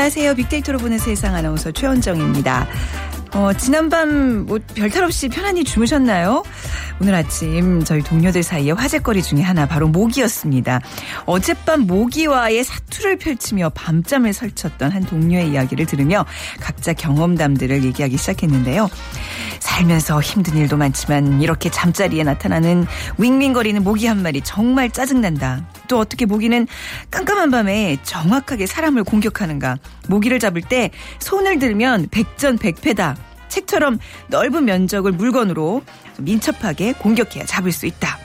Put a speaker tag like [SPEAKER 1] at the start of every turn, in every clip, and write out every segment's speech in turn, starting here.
[SPEAKER 1] 안녕하세요. 빅데이터로 보는 세상 아나운서 최원정입니다. 어, 지난밤 뭐 별탈 없이 편안히 주무셨나요? 오늘 아침 저희 동료들 사이에 화제거리 중에 하나 바로 모기였습니다. 어젯밤 모기와의 사투를 펼치며 밤잠을 설쳤던 한 동료의 이야기를 들으며 각자 경험담들을 얘기하기 시작했는데요. 살면서 힘든 일도 많지만 이렇게 잠자리에 나타나는 윙윙거리는 모기 한 마리 정말 짜증난다. 또 어떻게 모기는 깜깜한 밤에 정확하게 사람을 공격하는가. 모기를 잡을 때 손을 들면 백전백패다. 책처럼 넓은 면적을 물건으로 민첩하게 공격해야 잡을 수 있다.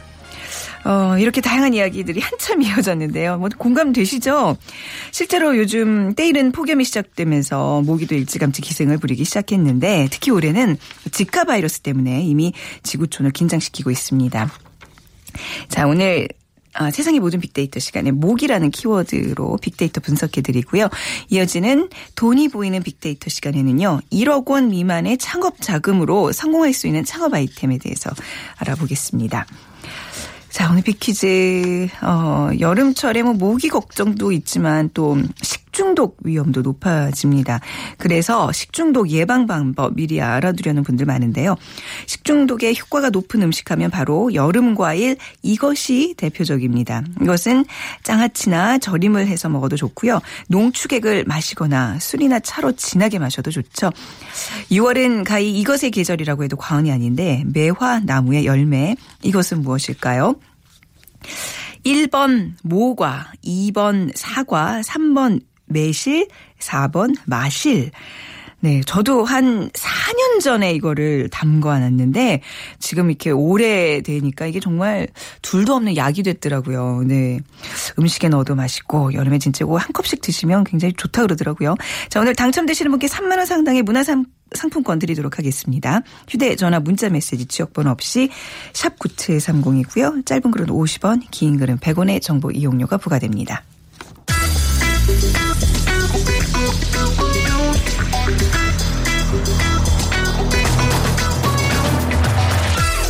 [SPEAKER 1] 어, 이렇게 다양한 이야기들이 한참 이어졌는데요. 뭐 공감되시죠? 실제로 요즘 때이른 폭염이 시작되면서 모기도 일찌감치 기생을 부리기 시작했는데 특히 올해는 지카 바이러스 때문에 이미 지구촌을 긴장시키고 있습니다. 자, 오늘 아, 세상의 모든 빅데이터 시간에 모기라는 키워드로 빅데이터 분석해 드리고요. 이어지는 돈이 보이는 빅데이터 시간에는요. 1억 원 미만의 창업 자금으로 성공할 수 있는 창업 아이템에 대해서 알아보겠습니다. 자, 오늘 빅퀴즈, 어, 여름철에 뭐 모기 걱정도 있지만 또 식 중독 위험도 높아집니다. 그래서 식중독 예방 방법 미리 알아두려는 분들 많은데요. 식중독에 효과가 높은 음식 하면 바로 여름 과일 이것이 대표적입니다. 이것은 장아찌나 절임을 해서 먹어도 좋고요. 농축액을 마시거나 술이나 차로 진하게 마셔도 좋죠. 6월은 가히 이것의 계절이라고 해도 과언이 아닌데 매화 나무의 열매 이것은 무엇일까요? 1번 모과, 2번 사과, 3번 매실, 4번 마실. 네, 저도 한 4년 전에 이거를 담궈 놨는데 지금 이렇게 오래 되니까 이게 정말 둘도 없는 약이 됐더라고요. 네. 음식에 넣어도 맛있고 여름에 진짜 이거 한 컵씩 드시면 굉장히 좋다 그러더라고요. 자, 오늘 당첨되시는 분께 3만 원 상당의 문화상 상품권 드리도록 하겠습니다. 휴대전화 문자 메시지 지역번호 없이 샵 9730이고요. 짧은 글은 50원, 긴 글은 100원의 정보 이용료가 부과됩니다.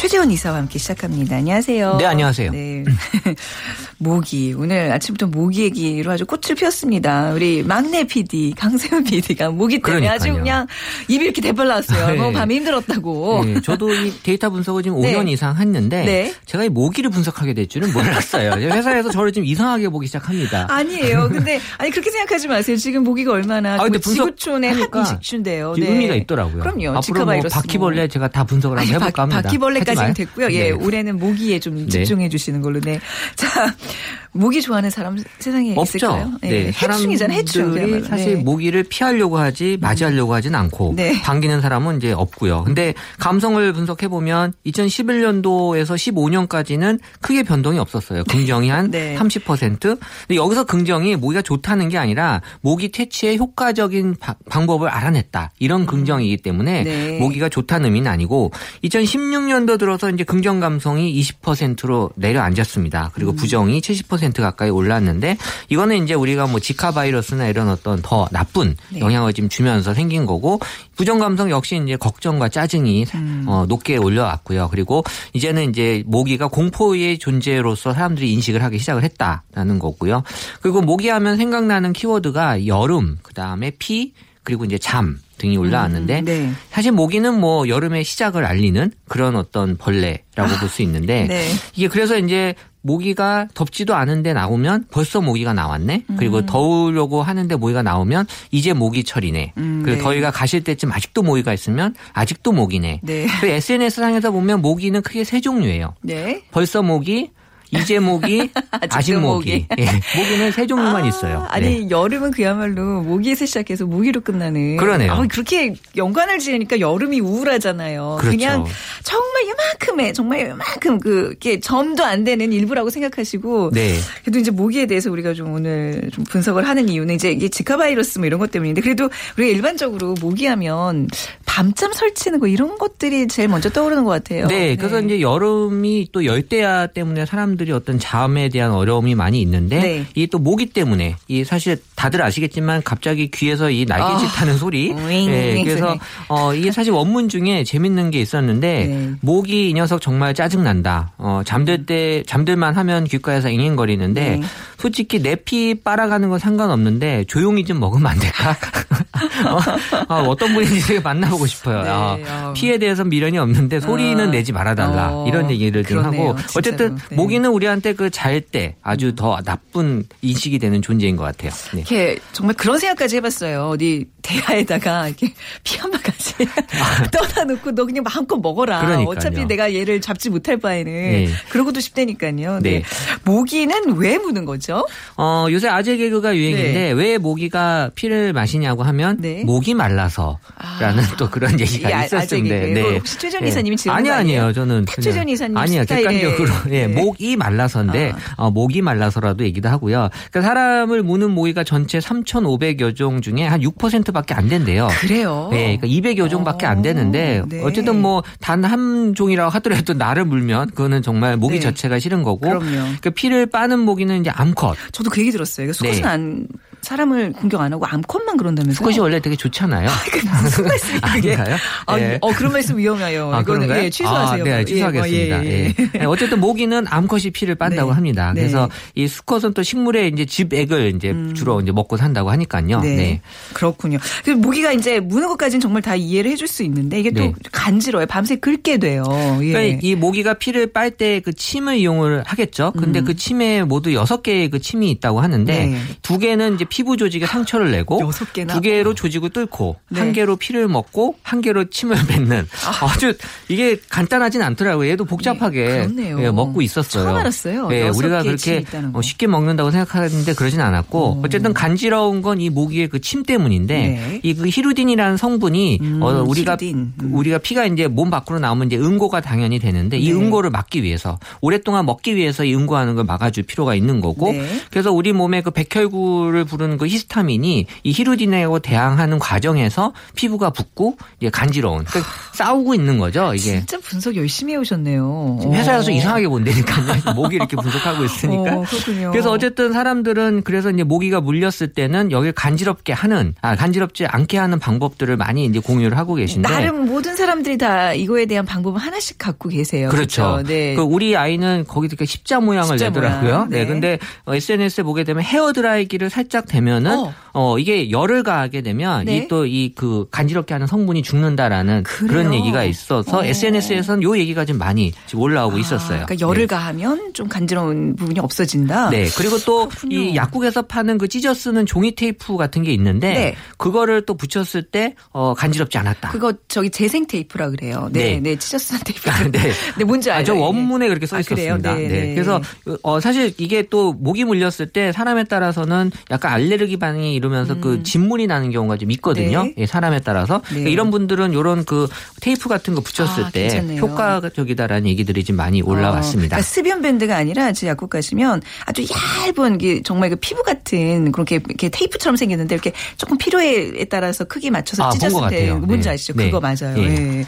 [SPEAKER 1] 최재원 이사와 함께 시작합니다. 안녕하세요.
[SPEAKER 2] 네, 안녕하세요.
[SPEAKER 1] 네. 모기. 오늘 아침부터 모기 얘기로 아주 꽃을 피웠습니다. 우리 막내 PD, 강세훈 PD가 모기 때문에 아주
[SPEAKER 2] 그러니까요.
[SPEAKER 1] 그냥 입이 이렇게 대빨랐어요.
[SPEAKER 2] 네.
[SPEAKER 1] 너무 밤이 힘들었다고.
[SPEAKER 2] 네, 저도 이 데이터 분석을 지금
[SPEAKER 1] 네.
[SPEAKER 2] 5년 이상 했는데
[SPEAKER 1] 네.
[SPEAKER 2] 제가 이 모기를 분석하게 될 줄은 몰랐어요. 회사에서 저를 좀 이상하게 보기 시작합니다.
[SPEAKER 1] 아니에요. 근데 아니 그렇게 생각하지 마세요. 지금 모기가 얼마나
[SPEAKER 2] 아, 근데
[SPEAKER 1] 뭐
[SPEAKER 2] 분석
[SPEAKER 1] 지구촌의 한
[SPEAKER 2] 하니까
[SPEAKER 1] 이슈인데요.
[SPEAKER 2] 의미가 있더라고요.
[SPEAKER 1] 그럼요.
[SPEAKER 2] 앞으로 뭐 바퀴벌레 제가 다 분석을 한번 해볼까 합니다.
[SPEAKER 1] 바, 퀴벌레 까지는
[SPEAKER 2] 하지 마요.
[SPEAKER 1] 됐고요. 예,
[SPEAKER 2] 네.
[SPEAKER 1] 올해는 모기에 좀
[SPEAKER 2] 네.
[SPEAKER 1] 집중해 주시는 걸로. 네. 자, 모기 좋아하는 사람 세상에
[SPEAKER 2] 없죠.
[SPEAKER 1] 있을까요? 예, 해충이잖아요. 해충. 그야말로.
[SPEAKER 2] 사실
[SPEAKER 1] 네.
[SPEAKER 2] 모기를 피하려고 하지 맞이하려고 하진 않고
[SPEAKER 1] 네.
[SPEAKER 2] 반기는 사람은 이제 없고요. 근데 감성을 분석해 보면 2011년도에서 15년까지는 크게 변동이 없었어요. 긍정이 한
[SPEAKER 1] 네.
[SPEAKER 2] 30%. 근데 여기서 긍정이 모기가 좋다는 게 아니라 모기 퇴치의 효과적인 바- 방법을 알아냈다. 이런 긍정이기 때문에
[SPEAKER 1] 음. 네.
[SPEAKER 2] 모기가 좋다는 의미는 아니고 2016년도 들어서 이제 긍정 감성이 20%로 내려앉았습니다.
[SPEAKER 1] 음.
[SPEAKER 2] 그리고 부정이 70% 가까이 올랐는데 이거는 이제 우리가 뭐 지카 바이러스나 이런 어떤 더 나쁜
[SPEAKER 1] 네.
[SPEAKER 2] 영향을 지금 주면서 생긴 거고 부정 감성 역시 이제 걱정과 짜증이
[SPEAKER 1] 음.
[SPEAKER 2] 어, 높게 올려왔고요. 그리고 이제는 이제 모기가 공포의 존재로서 사람들이 인식을 하기 시작을 했다라는 거고요. 그리고 모기 하면 생각나는 키워드가 여름, 그 다음에 피, 그리고 이제 잠 등이 올라왔는데
[SPEAKER 1] 음, 네.
[SPEAKER 2] 사실 모기는 뭐 여름의 시작을 알리는 그런 어떤 벌레라고 볼수 있는데
[SPEAKER 1] 네.
[SPEAKER 2] 이게 그래서 이제 모기가 덥지도 않은데 나오면 벌써 모기가 나왔네.
[SPEAKER 1] 음.
[SPEAKER 2] 그리고 더우려고 하는데 모기가 나오면 이제 모기철이네.
[SPEAKER 1] 음,
[SPEAKER 2] 그리고
[SPEAKER 1] 네.
[SPEAKER 2] 더위가 가실 때쯤 아직도 모기가 있으면 아직도 모기네.
[SPEAKER 1] 네.
[SPEAKER 2] 그 SNS 상에서 보면 모기는 크게 세 종류예요.
[SPEAKER 1] 네.
[SPEAKER 2] 벌써 모기, 이제 모기,
[SPEAKER 1] 아직도
[SPEAKER 2] 아직 모기.
[SPEAKER 1] 모기.
[SPEAKER 2] 예, 모기는 세 종류만
[SPEAKER 1] 아,
[SPEAKER 2] 있어요.
[SPEAKER 1] 아니
[SPEAKER 2] 네.
[SPEAKER 1] 여름은 그야말로 모기에서 시작해서 모기로 끝나는.
[SPEAKER 2] 그러네요.
[SPEAKER 1] 아, 그렇게 연관을 지으니까 여름이 우울하잖아요.
[SPEAKER 2] 그렇죠.
[SPEAKER 1] 냥 정말 이만큼의 정말 이만큼 그 이렇게 점도 안 되는 일부라고 생각하시고.
[SPEAKER 2] 네.
[SPEAKER 1] 그래도 이제 모기에 대해서 우리가 좀 오늘 좀 분석을 하는 이유는 이제 이게 지카 바이러스 뭐 이런 것 때문인데 그래도 우리가 일반적으로 모기하면 밤잠 설치는 거 이런 것들이 제일 먼저 떠오르는 것 같아요.
[SPEAKER 2] 네, 그래서 이제 여름이 또 열대야 때문에 사람들 이 어떤 잠에 대한 어려움이 많이 있는데
[SPEAKER 1] 네.
[SPEAKER 2] 이또 모기 때문에 이 사실 다들 아시겠지만 갑자기 귀에서 이 날개짓하는 소리.
[SPEAKER 1] 윙,
[SPEAKER 2] 네,
[SPEAKER 1] 윙
[SPEAKER 2] 그래서
[SPEAKER 1] 소리.
[SPEAKER 2] 어 이게 사실 원문 중에 재밌는 게 있었는데
[SPEAKER 1] 네.
[SPEAKER 2] 모기 이 녀석 정말 짜증 난다. 어 잠들 때 잠들만 하면 귓가에서 앵앵거리는데
[SPEAKER 1] 네.
[SPEAKER 2] 솔직히 내 피 빨아가는 건 상관없는데 조용히 좀 먹으면 안 될까? 어, 어, 떤 분인지 되게 만나보고 싶어요.
[SPEAKER 1] 네,
[SPEAKER 2] 어,
[SPEAKER 1] 어.
[SPEAKER 2] 피에 대해서 미련이 없는데 소리는
[SPEAKER 1] 아.
[SPEAKER 2] 내지 말아달라
[SPEAKER 1] 어,
[SPEAKER 2] 이런 얘기를 좀
[SPEAKER 1] 그러네요,
[SPEAKER 2] 하고. 어쨌든
[SPEAKER 1] 네.
[SPEAKER 2] 모기는 우리한테 그 잘 때 아주 더 나쁜 인식이 되는 존재인 것 같아요. 네.
[SPEAKER 1] 이렇게 정말 그런 생각까지 해봤어요. 어디 대야에다가 이렇게 피 한 바가지 떠나놓고 너 그냥 마음껏 먹어라.
[SPEAKER 2] 아. 그러니까요.
[SPEAKER 1] 어차피 내가 얘를 잡지 못할 바에는 그러고도 싶다니까요. 네.
[SPEAKER 2] 네.
[SPEAKER 1] 모기는 왜 무는 거죠?
[SPEAKER 2] 어, 요새 아재 개그가 유행인데 왜 모기가 피를 마시냐고 하면
[SPEAKER 1] 네.
[SPEAKER 2] 목이 말라서라는 또 그런 얘기가
[SPEAKER 1] 이 아-
[SPEAKER 2] 있었는데
[SPEAKER 1] 개그. 혹시 최전 이사님이 지은
[SPEAKER 2] 아니
[SPEAKER 1] 거 아니에요?
[SPEAKER 2] 아니에요. 저는
[SPEAKER 1] 최전 이사님
[SPEAKER 2] 아니요.
[SPEAKER 1] 스타일의-
[SPEAKER 2] 객관적으로 예,
[SPEAKER 1] 네.
[SPEAKER 2] 목이 말라서인데 어, 목이 말라서라도 얘기도 하고요. 그러니까 사람을 무는 모기가 전체 3,500여 종 중에 한 6%밖에 안 된대요.
[SPEAKER 1] 그래요.
[SPEAKER 2] 네, 그러니까 200여 종밖에 안 되는데
[SPEAKER 1] 어, 네.
[SPEAKER 2] 어쨌든 뭐 단 한 종이라고 하더라도 나를 물면 그거는 정말 모기
[SPEAKER 1] 네.
[SPEAKER 2] 자체가 싫은 거고.
[SPEAKER 1] 그럼요.
[SPEAKER 2] 그러니까 피를 빠는 모기는 이제 암컷.
[SPEAKER 1] 저도 그 얘기 들었어요. 이거 수컷은
[SPEAKER 2] 네.
[SPEAKER 1] 안 사람을 공격 안 하고 암컷만 그런다면서요?
[SPEAKER 2] 수컷이 원래 되게 좋잖아요.
[SPEAKER 1] 무슨 말씀이에요? 그게?
[SPEAKER 2] 아닌가요?
[SPEAKER 1] 아,
[SPEAKER 2] 예.
[SPEAKER 1] 어 그런 말씀 위험해요.
[SPEAKER 2] 아,
[SPEAKER 1] 이거는
[SPEAKER 2] 그런가요?
[SPEAKER 1] 예, 취소하세요.
[SPEAKER 2] 아, 네,
[SPEAKER 1] 예,
[SPEAKER 2] 취소하겠습니다.
[SPEAKER 1] 뭐, 예, 예.
[SPEAKER 2] 예. 네, 어쨌든 모기는 암컷이 피를 빤다고
[SPEAKER 1] 네.
[SPEAKER 2] 합니다.
[SPEAKER 1] 네.
[SPEAKER 2] 그래서 이 수컷은 또 식물의 이제 집액을 이제 주로 이제 먹고 산다고 하니까요.
[SPEAKER 1] 음. 네.
[SPEAKER 2] 네.
[SPEAKER 1] 그렇군요. 그 모기가 이제 무는 것까지는 정말 다 이해를 해줄 수 있는데 이게 또
[SPEAKER 2] 네.
[SPEAKER 1] 간지러워요. 밤새 긁게 돼요. 예.
[SPEAKER 2] 그러니까 이 모기가 피를 빨 때 그 침을 이용을 하겠죠. 근데 그 침에 모두 여섯 개의 그 침이 있다고 하는데
[SPEAKER 1] 음. 네.
[SPEAKER 2] 두 개는 이제 피부 조직에 상처를 내고? 두 개로 조직을 뚫고
[SPEAKER 1] 네.
[SPEAKER 2] 한 개로 피를 먹고 한 개로 침을 뱉는 아 주 이게 간단하진 않더라고요. 얘도 복잡하게
[SPEAKER 1] 네.
[SPEAKER 2] 예, 먹고 있었어요.
[SPEAKER 1] 처음 알았어요.
[SPEAKER 2] 예, 우리가 그렇게. 어, 쉽게 먹는다고 생각하는데 그러진 않았고 어쨌든 간지러운 건 이 모기의 그 침 때문인데
[SPEAKER 1] 네.
[SPEAKER 2] 이그 히루딘이라는 성분이
[SPEAKER 1] 음,
[SPEAKER 2] 어, 우리가
[SPEAKER 1] 히루딘. 음.
[SPEAKER 2] 우리가 피가 이제 몸 밖으로 나오면 이제 응고가 당연히 되는데 이
[SPEAKER 1] 네.
[SPEAKER 2] 응고를 막기 위해서 오랫동안 먹기 위해서 이 응고하는 걸 막아줄 필요가 있는 거고
[SPEAKER 1] 네.
[SPEAKER 2] 그래서 우리 몸에 그 백혈구를 부르 는 그 히스타민이 이 히루딘하고 대항하는 과정에서 피부가 붓고 이제 간지러운 그러니까 싸우고 있는 거죠 이게
[SPEAKER 1] 진짜 분석 열심히 해오셨네요.
[SPEAKER 2] 회사에서
[SPEAKER 1] 어.
[SPEAKER 2] 이상하게 본다니까요 모기 이렇게 분석하고 있으니까
[SPEAKER 1] 어, 그렇군요.
[SPEAKER 2] 그래서 어쨌든 사람들은 그래서 이제 모기가 물렸을 때는 여기 간지럽게 하는 아 간지럽지 않게 하는 방법들을 많이 이제 공유를 하고 계신데
[SPEAKER 1] 나름 모든 사람들이 다 이거에 대한 방법을 하나씩 갖고 계세요.
[SPEAKER 2] 그렇죠.
[SPEAKER 1] 네.
[SPEAKER 2] 그 우리 아이는 거기 이렇게 십자 모양을
[SPEAKER 1] 십자
[SPEAKER 2] 내더라고요.
[SPEAKER 1] 모양. 네.
[SPEAKER 2] 네. 근데 SNS에 보게 되면 헤어 드라이기를 살짝 대면은
[SPEAKER 1] 어.
[SPEAKER 2] 어, 이게 열을 가하게 되면
[SPEAKER 1] 네.
[SPEAKER 2] 이또 이 그 간지럽게 하는 성분이 죽는다라는
[SPEAKER 1] 그래요?
[SPEAKER 2] 그런 얘기가 있어서
[SPEAKER 1] 어.
[SPEAKER 2] SNS에서는 요 얘기가 좀 많이 지금 올라오고
[SPEAKER 1] 아,
[SPEAKER 2] 있었어요.
[SPEAKER 1] 그러니까 열을
[SPEAKER 2] 네.
[SPEAKER 1] 가하면 좀 간지러운 부분이 없어진다.
[SPEAKER 2] 네. 그리고 또. 이 약국에서 파는 그 찢어 쓰는 종이 테이프 같은 게 있는데
[SPEAKER 1] 네.
[SPEAKER 2] 그거를 또 붙였을 때 어, 간지럽지 않았다.
[SPEAKER 1] 그거 저기 재생 테이프라 그래요. 네,
[SPEAKER 2] 네.
[SPEAKER 1] 네, 찢어 쓰는 테이프.
[SPEAKER 2] 네.
[SPEAKER 1] 네, 뭔지 알죠.
[SPEAKER 2] 아, 저 원문에 그렇게 써
[SPEAKER 1] 아?
[SPEAKER 2] 있었습니다.
[SPEAKER 1] 네,
[SPEAKER 2] 네,
[SPEAKER 1] 네.
[SPEAKER 2] 그래서 어, 사실 이게 또 목이 물렸을 때 사람에 따라서는 약간 알레르기 반응이 이러면서 그 진물이 나는 경우가 좀 있거든요.
[SPEAKER 1] 음. 네.
[SPEAKER 2] 예, 사람에 따라서
[SPEAKER 1] 네.
[SPEAKER 2] 그러니까 이런 분들은 이런 그 테이프 같은 거 붙였을
[SPEAKER 1] 아,
[SPEAKER 2] 때
[SPEAKER 1] 괜찮네요.
[SPEAKER 2] 효과적이다라는 얘기들이 좀 많이 올라왔습니다.
[SPEAKER 1] 어, 그러니까 습연 밴드가 아니라 제 약국 가시면 아주 얇은 게 정말 그 피부 같은 그렇게 이렇게 테이프처럼 생겼는데 이렇게 조금 필요에 따라서 크기 맞춰서
[SPEAKER 2] 아,
[SPEAKER 1] 찢었을 때. 뭔지
[SPEAKER 2] 네.
[SPEAKER 1] 아시죠?
[SPEAKER 2] 네.
[SPEAKER 1] 그거 맞아요.
[SPEAKER 2] 예.
[SPEAKER 1] 예.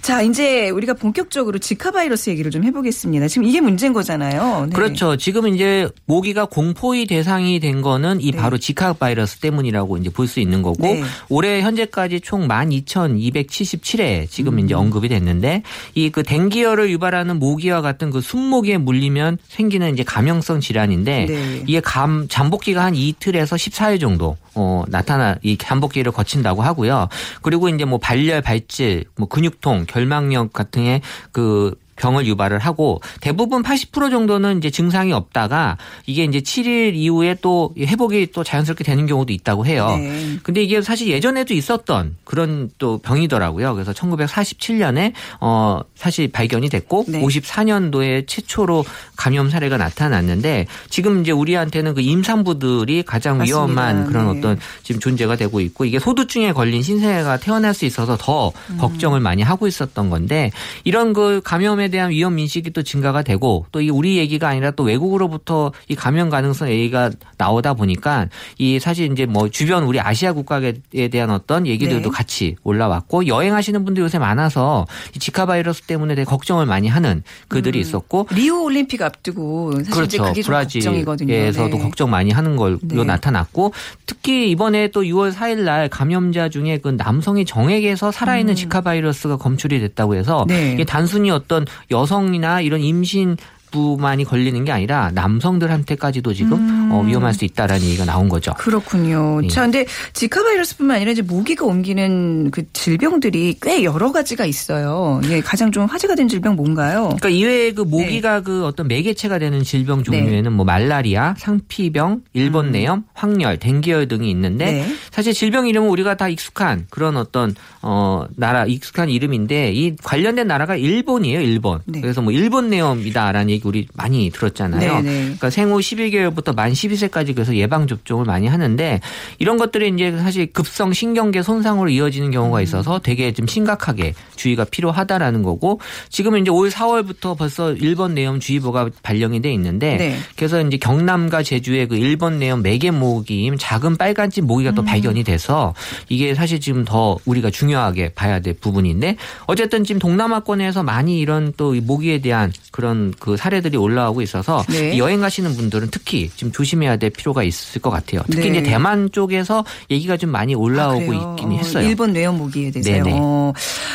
[SPEAKER 1] 자 이제 우리가 본격적으로 지카 바이러스 얘기를 좀 해보겠습니다. 지금 이게 문제인 거잖아요. 네.
[SPEAKER 2] 그렇죠. 지금 이제 모기가 공포의 대상이 된 거는 이
[SPEAKER 1] 네.
[SPEAKER 2] 바로 지카 바이러스 때문이라고 이제 볼 수 있는 거고
[SPEAKER 1] 네.
[SPEAKER 2] 올해 현재까지 총 12,277회 지금
[SPEAKER 1] 음.
[SPEAKER 2] 이제 언급이 됐는데 이그 댕기열을 유발하는 모기와 같은 그 순모기에 물리면 생기는 이제 감염성 질환인데
[SPEAKER 1] 네.
[SPEAKER 2] 이게 감 잠복기가 한 이틀에서 14일 정도 어 나타나 이 잠복기를 거친다고 하고요. 그리고 이제 뭐 발열, 발질, 뭐 근육통, 결막력 같은 그 병을 유발을 하고 대부분 80% 정도는 이제 증상이 없다가 이게 이제 7일 이후에 또 회복이 또 자연스럽게 되는 경우도 있다고 해요.
[SPEAKER 1] 네.
[SPEAKER 2] 근데 이게 사실 예전에도 있었던 그런 또 병이더라고요. 그래서 1947년에 어 사실 발견이 됐고
[SPEAKER 1] 네.
[SPEAKER 2] 54년도에 최초로 감염 사례가 나타났는데 지금 이제 우리한테는 그 임산부들이 가장
[SPEAKER 1] 맞습니다.
[SPEAKER 2] 위험한 그런
[SPEAKER 1] 네.
[SPEAKER 2] 어떤 지금 존재가 되고 있고 이게 소두증에 걸린 신생아가 태어날 수 있어서 더 걱정을 많이 하고 있었던 건데 이런 그 감염에 대한 위험 인식이 또 증가가 되고 또 이 우리 얘기가 아니라 또 외국으로부터 이 감염 가능성 얘기가 나오다 보니까 이 사실 이제 뭐 주변 우리 아시아 국가에 대한 어떤 얘기들도
[SPEAKER 1] 네.
[SPEAKER 2] 같이 올라왔고 여행하시는 분들 요새 많아서 이 지카 바이러스 때문에 되게 걱정을 많이 하는 그들이 있었고
[SPEAKER 1] 리오 올림픽 앞두고 사실 이제 그게 좀 걱정이거든요.
[SPEAKER 2] 브라질에서도
[SPEAKER 1] 네.
[SPEAKER 2] 걱정 많이 하는 걸로
[SPEAKER 1] 네.
[SPEAKER 2] 나타났고 특히 이번에 또 6월 4일 날 감염자 중에 그 남성의 정액에서 살아있는 지카 바이러스가 검출이 됐다고 해서
[SPEAKER 1] 음. 네.
[SPEAKER 2] 이게 단순히 어떤 여성이나 이런 임신 부만이 걸리는 게 아니라 남성들한테까지도 지금 어, 위험할 수 있다라는 얘기가 나온 거죠.
[SPEAKER 1] 음. 그렇군요.
[SPEAKER 2] 예.
[SPEAKER 1] 자, 근데 지카 바이러스뿐만 아니라 이제 모기가 옮기는 그 질병들이 꽤 여러 가지가 있어요. 예, 가장 좀 화제가 된 질병 뭔가요?
[SPEAKER 2] 그러니까 이외에 그
[SPEAKER 1] 네.
[SPEAKER 2] 모기가 그 어떤 매개체가 되는 질병 종류에는 뭐 말라리아, 상피병, 일본 내염, 황열, 댕기열 등이 있는데
[SPEAKER 1] 네.
[SPEAKER 2] 사실 질병 이름은 우리가 다 익숙한 그런 어떤 어 나라 익숙한 이름인데 이 관련된 나라가 일본이에요, 일본.
[SPEAKER 1] 네.
[SPEAKER 2] 그래서 뭐 일본 내염이다라는 얘기 우리 많이 들었잖아요.
[SPEAKER 1] 네, 네.
[SPEAKER 2] 그러니까 생후 11개월부터 만 12세까지 그래서 예방 접종을 많이 하는데 이런 것들이 이제 사실 급성 신경계 손상으로 이어지는 경우가
[SPEAKER 1] 음.
[SPEAKER 2] 있어서 되게 좀 심각하게 주의가 필요하다라는 거고 지금은 이제 올 4월부터 벌써 일본 내염 주의보가 발령이 돼 있는데
[SPEAKER 1] 네.
[SPEAKER 2] 그래서 이제 경남과 제주에 그 일본 내염 매개 모기임 작은 빨간집 모기가
[SPEAKER 1] 음.
[SPEAKER 2] 또 발견이 돼서 이게 사실 지금 더 우리가 중요하게 봐야 될 부분인데 어쨌든 지금 동남아권에서 많이 이런 또이 모기에 대한 그런 그 사례 들이 올라오고 있어서
[SPEAKER 1] 네.
[SPEAKER 2] 이 여행 가시는 분들은 특히 지금 조심해야 될 필요가 있을 것 같아요. 특히
[SPEAKER 1] 네.
[SPEAKER 2] 이제 대만 쪽에서 얘기가 좀 많이 올라오고
[SPEAKER 1] 그래요?
[SPEAKER 2] 있긴
[SPEAKER 1] 어,
[SPEAKER 2] 했어요.
[SPEAKER 1] 일본 뇌염 모기에 대해서요.
[SPEAKER 2] 네네.
[SPEAKER 1] 어,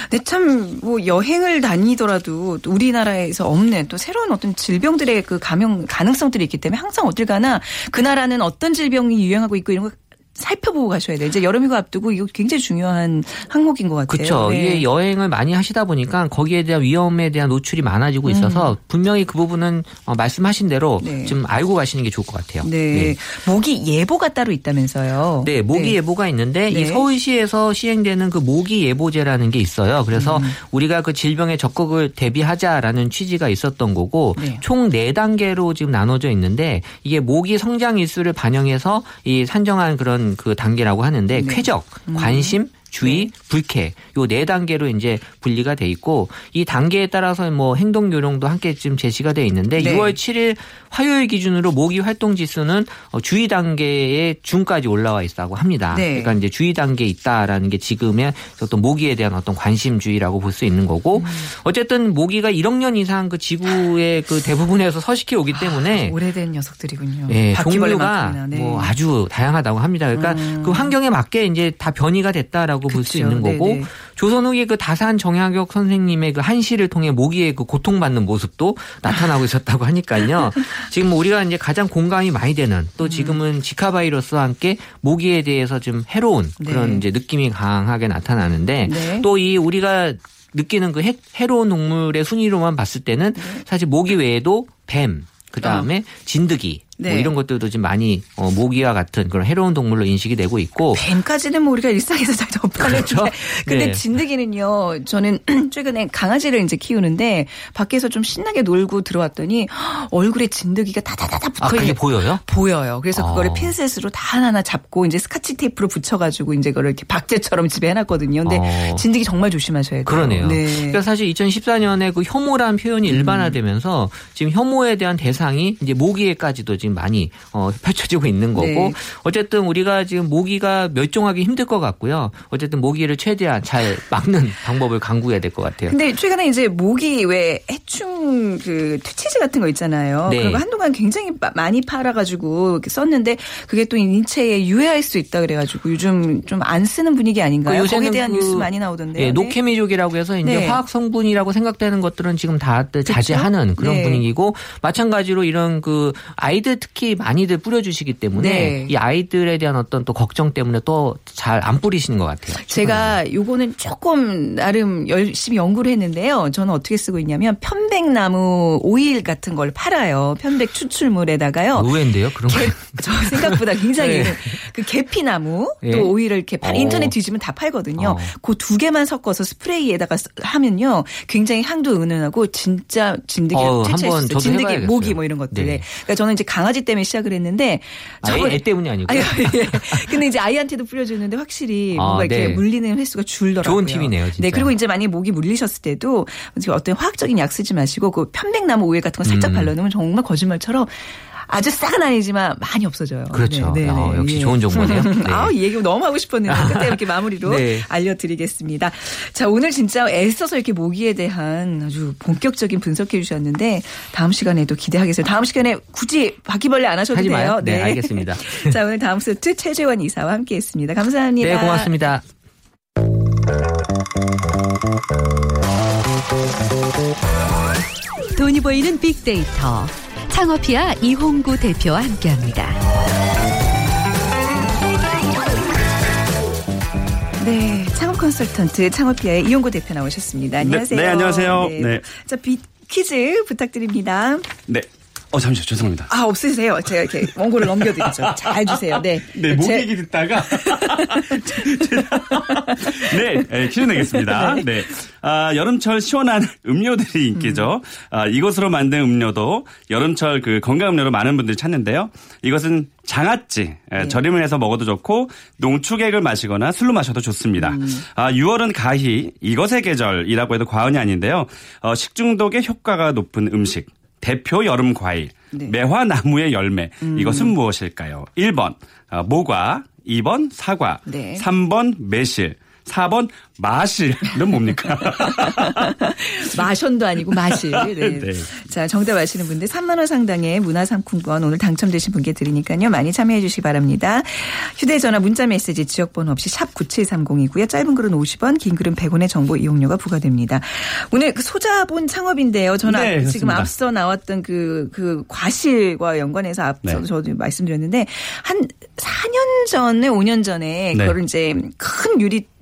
[SPEAKER 1] 근데 참 뭐 여행을 다니더라도 또 우리나라에서 없는 또 새로운 어떤 질병들의 그 감염 가능성들이 있기 때문에 항상 어딜 가나 그 나라는 어떤 질병이 유행하고 있고 이런 거 살펴보고 가셔야 돼요. 이제 여름이고 앞두고 이거 굉장히 중요한 항목인 것 같아요.
[SPEAKER 2] 그렇죠.
[SPEAKER 1] 네.
[SPEAKER 2] 이게 여행을 많이 하시다 보니까 거기에 대한 위험에 대한 노출이 많아지고 있어서 분명히 그 부분은 어, 말씀하신 대로
[SPEAKER 1] 음. 네.
[SPEAKER 2] 좀 알고 가시는 게 좋을 것 같아요.
[SPEAKER 1] 네. 모기 예보가 따로 있다면서요.
[SPEAKER 2] 네, 모기 예보가 있는데
[SPEAKER 1] 네.
[SPEAKER 2] 이 서울시에서 시행되는 그 모기 예보제라는 게 있어요. 그래서
[SPEAKER 1] 음.
[SPEAKER 2] 우리가 그 질병에 적극을 대비하자라는 취지가 있었던 거고
[SPEAKER 1] 네.
[SPEAKER 2] 총네 단계로 지금 나눠져 있는데 이게 모기 성장 일수를 반영해서 이 산정한 그런 그 단계라고 하는데
[SPEAKER 1] 네.
[SPEAKER 2] 쾌적, 관심, 주의, 불쾌 요 네 단계로 이제 분리가 돼 있고 이 단계에 따라서 뭐 행동 요령도 함께 지금 제시가 돼 있는데
[SPEAKER 1] 네.
[SPEAKER 2] 6월 7일 화요일 기준으로 모기 활동 지수는 어, 주의 단계의 중까지 올라와 있다고 합니다.
[SPEAKER 1] 네.
[SPEAKER 2] 그러니까 이제 주의 단계에 있다라는 게 지금의 어떤 모기에 대한 어떤 관심주의라고 볼 수 있는 거고
[SPEAKER 1] 음.
[SPEAKER 2] 어쨌든 모기가 1억 년 이상 그 지구의 그 대부분에서 서식해 오기 때문에
[SPEAKER 1] 오래된 녀석들이군요.
[SPEAKER 2] 예,
[SPEAKER 1] 아, 바퀴벌레만큼이나.
[SPEAKER 2] 종류가
[SPEAKER 1] 네.
[SPEAKER 2] 뭐 아주 다양하다고 합니다. 그러니까
[SPEAKER 1] 음.
[SPEAKER 2] 그 환경에 맞게 이제 다 변이가 됐다라고 볼 수. 있는 거고
[SPEAKER 1] 네네.
[SPEAKER 2] 조선 후기 그 다산 정약역 선생님의 그 한시를 통해 모기의 그 고통받는 모습도 나타나고 있었다고 하니까요. 지금 뭐 우리가 이제 가장 공감이 많이 되는 또
[SPEAKER 1] 음.
[SPEAKER 2] 지금은 지카 바이러스와 함께 모기에 대해서 좀 해로운 그런
[SPEAKER 1] 네.
[SPEAKER 2] 이제 느낌이 강하게 나타나는데
[SPEAKER 1] 네.
[SPEAKER 2] 또이 우리가 느끼는 그 해, 해로운 동물의 순위로만 봤을 때는
[SPEAKER 1] 네.
[SPEAKER 2] 사실 모기 외에도 뱀, 그 다음에 진드기 뭐
[SPEAKER 1] 네.
[SPEAKER 2] 이런 것들도 지금 많이 어, 모기와 같은 그런 해로운 동물로 인식이 되고 있고
[SPEAKER 1] 뱀까지는 뭐 우리가 일상에서 잘 접하는데
[SPEAKER 2] 그렇죠.
[SPEAKER 1] 근데
[SPEAKER 2] 네.
[SPEAKER 1] 진드기는요 저는 최근에 강아지를 이제 키우는데 밖에서 좀 신나게 놀고 들어왔더니 얼굴에 진드기가 다다다다 붙어
[SPEAKER 2] 아 그게 보여요?
[SPEAKER 1] 보여요. 그래서
[SPEAKER 2] 아.
[SPEAKER 1] 그거를 핀셋으로 다 하나하나 잡고 이제 스카치 테이프로 붙여가지고 이제 그걸 이렇게 박제처럼 집에 해놨거든요. 근데
[SPEAKER 2] 어.
[SPEAKER 1] 진드기 정말 조심하셔야 돼요.
[SPEAKER 2] 그러네요.
[SPEAKER 1] 네.
[SPEAKER 2] 그러니까 사실 2014년에 그 혐오란 표현이
[SPEAKER 1] 음.
[SPEAKER 2] 일반화되면서 지금 혐오에 대한 대상이 이제 모기에까지도 지금 지금 많이 어, 펼쳐지고 있는 거고
[SPEAKER 1] 네.
[SPEAKER 2] 어쨌든 우리가 지금 모기가 멸종하기 힘들 것 같고요. 어쨌든 모기를 최대한 잘 막는 방법을 강구해야 될 것 같아요.
[SPEAKER 1] 근데 최근에 이제 모기 왜 해충 그 퇴치제 같은 거 있잖아요.
[SPEAKER 2] 네.
[SPEAKER 1] 그거 한동안 굉장히 마- 많이 팔아가지고 썼는데 그게 또 인체에 유해할 수 있다 그래가지고 요즘 좀 안 쓰는 분위기 아닌가요?
[SPEAKER 2] 그
[SPEAKER 1] 거기에 대한
[SPEAKER 2] 그,
[SPEAKER 1] 뉴스 많이 나오던데요.
[SPEAKER 2] 예,
[SPEAKER 1] 네.
[SPEAKER 2] 노케미족이라고 해서 이제
[SPEAKER 1] 네.
[SPEAKER 2] 화학 성분이라고 생각되는 것들은 지금 다들 자제하는 그런
[SPEAKER 1] 네.
[SPEAKER 2] 분위기고 마찬가지로 이런 그 아이들 특히 많이들 뿌려주시기 때문에
[SPEAKER 1] 네.
[SPEAKER 2] 이 아이들에 대한 어떤 또 걱정 때문에 또 잘 안 뿌리시는 것 같아요.
[SPEAKER 1] 제가 요거는 조금 나름 열심히 연구를 했는데요. 저는 어떻게 쓰고 있냐면 편백나무 오일 같은 걸 팔아요. 편백 추출물에다가요.
[SPEAKER 2] 의외인데요, 그런 거.
[SPEAKER 1] 개- 저 생각보다 굉장히
[SPEAKER 2] 네.
[SPEAKER 1] 그 계피나무
[SPEAKER 2] 예.
[SPEAKER 1] 또 오일을 이렇게 팔-
[SPEAKER 2] 어.
[SPEAKER 1] 인터넷 뒤지면 다 팔거든요.
[SPEAKER 2] 어.
[SPEAKER 1] 그두 개만 섞어서 스프레이에다가 쓰- 하면요, 굉장히 향도 은은하고 진짜 진드기
[SPEAKER 2] 어, 한번
[SPEAKER 1] 있어요.
[SPEAKER 2] 저도
[SPEAKER 1] 진드기,
[SPEAKER 2] 해봐야겠어요.
[SPEAKER 1] 모기 뭐 이런 것들.
[SPEAKER 2] 네.
[SPEAKER 1] 네. 그러니까 저는 이제 강 아지 때문에 시작을 했는데
[SPEAKER 2] 아, 애, 애 때문이 아니고.
[SPEAKER 1] 아니, 예. 근데 이제 아이한테도 뿌려주는데 확실히
[SPEAKER 2] 아,
[SPEAKER 1] 뭔가 이렇게
[SPEAKER 2] 네.
[SPEAKER 1] 물리는 횟수가 줄더라고요.
[SPEAKER 2] 좋은 팁이네요, 진짜.
[SPEAKER 1] 네, 그리고 이제 만약에 목이 물리셨을 때도 어떤 화학적인 약 쓰지 마시고 그 편백나무 오일 같은 거 살짝
[SPEAKER 2] 음.
[SPEAKER 1] 발라놓으면 정말 거짓말처럼 아주 싹은 아니지만 많이 없어져요.
[SPEAKER 2] 그렇죠.
[SPEAKER 1] 네, 네,
[SPEAKER 2] 아,
[SPEAKER 1] 네.
[SPEAKER 2] 역시
[SPEAKER 1] 예.
[SPEAKER 2] 좋은 정보네요. 네.
[SPEAKER 1] 아, 이 얘기 너무 하고 싶었는데 그때 이렇게 마무리로
[SPEAKER 2] 네.
[SPEAKER 1] 알려드리겠습니다. 자, 오늘 진짜 애써서 이렇게 모기에 대한 아주 본격적인 분석해 주셨는데 다음 시간에도 기대하겠습니다. 다음 시간에 굳이 바퀴벌레 안 하셔도
[SPEAKER 2] 하지
[SPEAKER 1] 돼요.
[SPEAKER 2] 마요. 네, 알겠습니다.
[SPEAKER 1] 자, 오늘 다음 세트 최재원 이사와 함께했습니다. 감사합니다.
[SPEAKER 2] 네, 고맙습니다.
[SPEAKER 3] 돈이 보이는 빅데이터 창업피아 이홍구 대표와 함께합니다.
[SPEAKER 1] 네, 창업 컨설턴트 창업피아의 이용구 대표 나오셨습니다. 안녕하세요.
[SPEAKER 4] 네, 안녕하세요. 네.
[SPEAKER 1] 자, 비, 퀴즈 부탁드립니다.
[SPEAKER 4] 네. 어, 잠시만요. 죄송합니다.
[SPEAKER 1] 아, 없으세요? 제가 이렇게 원고를 넘겨드리죠. 잘 주세요. 네.
[SPEAKER 4] 네, 목
[SPEAKER 1] 제-
[SPEAKER 4] 얘기 듣다가. 네, 네, 퀴즈 내겠습니다. 네. 아, 여름철 시원한 음료들이 인기죠. 아, 이것으로 만든 음료도 여름철 그 건강 음료로 많은 분들이 찾는데요. 이것은 장아찌, 예, 절임을 해서 먹어도 좋고 농축액을 마시거나 술로 마셔도 좋습니다. 아, 6월은 가히 이것의 계절이라고 해도 과언이 아닌데요. 어, 식중독에 효과가 높은 음식. 대표 여름 과일.
[SPEAKER 1] 네.
[SPEAKER 4] 매화 나무의 열매. 이것은 무엇일까요? 1번 어, 모과, 2번 사과,
[SPEAKER 1] 네.
[SPEAKER 4] 3번 매실, 4번 마실은 뭡니까?
[SPEAKER 1] 마션도 아니고 마실. 네.
[SPEAKER 4] 네.
[SPEAKER 1] 자, 정답 아시는 분들 3만 원 상당의 문화상품권 오늘 당첨되신 분께 드리니까요. 많이 참여해 주시기 바랍니다. 휴대전화 문자메시지 지역번호 없이 샵 9730이고요. 짧은 글은 50원, 긴 글은 100원의 정보 이용료가 부과됩니다. 오늘 그 소자본 창업인데요. 저는
[SPEAKER 4] 네,
[SPEAKER 1] 지금. 앞서 나왔던 그, 그 과실과 연관해서 앞서
[SPEAKER 4] 네.
[SPEAKER 1] 저도 말씀드렸는데 한 4년 전에 5년 전에
[SPEAKER 4] 네.
[SPEAKER 1] 그거를 이제 큰 유리 아,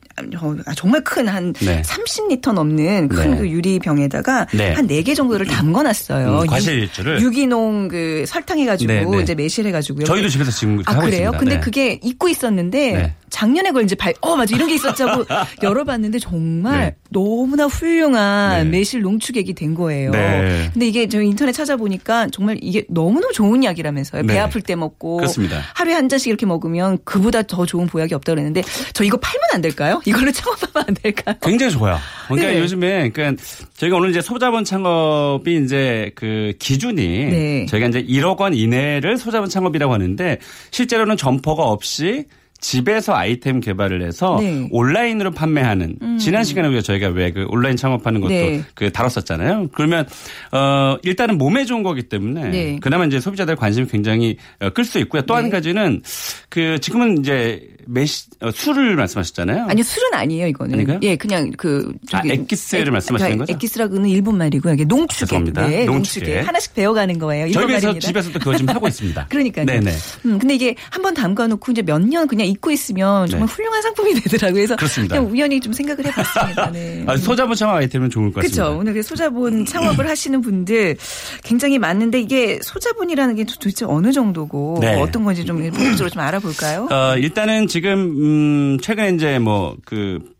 [SPEAKER 1] 정말 큰한
[SPEAKER 4] 네.
[SPEAKER 1] 30리터 넘는 큰
[SPEAKER 4] 네.
[SPEAKER 1] 그 유리병에다가
[SPEAKER 4] 네.
[SPEAKER 1] 한 4개 정도를 담궈 놨어요.
[SPEAKER 4] 음, 과실주를?
[SPEAKER 1] 유, 기농 그 설탕 해가지고
[SPEAKER 4] 네, 네.
[SPEAKER 1] 이제 매실해가지고요.
[SPEAKER 4] 저희도 집에서 지금
[SPEAKER 1] 아 그래요?
[SPEAKER 4] 있습니다.
[SPEAKER 1] 근데
[SPEAKER 4] 네.
[SPEAKER 1] 그게 잊고 있었는데
[SPEAKER 4] 네.
[SPEAKER 1] 작년에 그걸 이제 발, 어 맞아 이런 게 있었자고 열어봤는데 정말
[SPEAKER 4] 네.
[SPEAKER 1] 너무나 훌륭한
[SPEAKER 4] 네.
[SPEAKER 1] 매실 농축액이 된 거예요.
[SPEAKER 4] 네.
[SPEAKER 1] 근데 이게 저 인터넷 찾아보니까 정말 이게 너무너무 좋은 약이라면서요. 배
[SPEAKER 4] 네.
[SPEAKER 1] 아플 때 먹고
[SPEAKER 4] 그렇습니다.
[SPEAKER 1] 하루에 한 잔씩 이렇게 먹으면 그보다 더 좋은 보약이 없다 그랬는데 저 이거 팔면 안 될까요? 이걸로 창업하면 안 될까요?
[SPEAKER 4] 굉장히 좋아요. 그러니까
[SPEAKER 1] 네.
[SPEAKER 4] 요즘에 그러니까 저희가 오늘 이제 소자본 창업이 이제 그 기준이
[SPEAKER 1] 네.
[SPEAKER 4] 저희가 이제 1억 원 이내를 소자본 창업이라고 하는데 실제로는 점포가 없이 집에서 아이템 개발을 해서
[SPEAKER 1] 네. 음.
[SPEAKER 4] 온라인으로 판매하는 지난 시간에 우리가 저희가 왜 그 온라인 창업하는 것도
[SPEAKER 1] 네.
[SPEAKER 4] 그 다뤘었잖아요. 그러면 어 일단은 몸에 좋은 거기 때문에
[SPEAKER 1] 네.
[SPEAKER 4] 그나마 이제 소비자들 관심이 굉장히 어, 끌수 있고요. 또한
[SPEAKER 1] 네.
[SPEAKER 4] 가지는 그 지금은 이제 매시 어, 술을 말씀하셨잖아요.
[SPEAKER 1] 아니요 술은 아니에요 이거는.
[SPEAKER 4] 아닌가요?
[SPEAKER 1] 예, 그냥 그
[SPEAKER 4] 아, 엑기스를 말씀하시는 거죠?
[SPEAKER 1] 엑기스라고는 일본 말이고요. 이게 농축액.
[SPEAKER 4] 죄송합니다.
[SPEAKER 1] 네,
[SPEAKER 4] 농축액.
[SPEAKER 1] 농축액. 하나씩 배워가는 거예요. 일본
[SPEAKER 4] 저희 회사
[SPEAKER 1] 말입니다.
[SPEAKER 4] 집에서도 그거 지금 하고 있습니다.
[SPEAKER 1] 그러니까요.
[SPEAKER 4] 네네.
[SPEAKER 1] 음, 근데 이게 한번 담가놓고 이제 몇 년 그냥 잊고 있으면 정말
[SPEAKER 4] 네.
[SPEAKER 1] 훌륭한 상품이 되더라고요. 그래서
[SPEAKER 4] 그렇습니다.
[SPEAKER 1] 그냥 우연히 좀 생각을 해봤습니다. 네.
[SPEAKER 4] 아, 소자본 창업 아이템은 좋을 것 같습니다.
[SPEAKER 1] 그렇죠. 오늘 그 소자본 창업을 하시는 분들 굉장히 많은데 이게 소자본이라는 게 도대체 어느 정도고
[SPEAKER 4] 네.
[SPEAKER 1] 어떤 건지 좀 본격적으로 좀 알아볼까요?
[SPEAKER 4] 어, 일단은 지금 음, 최근에 이제 뭐그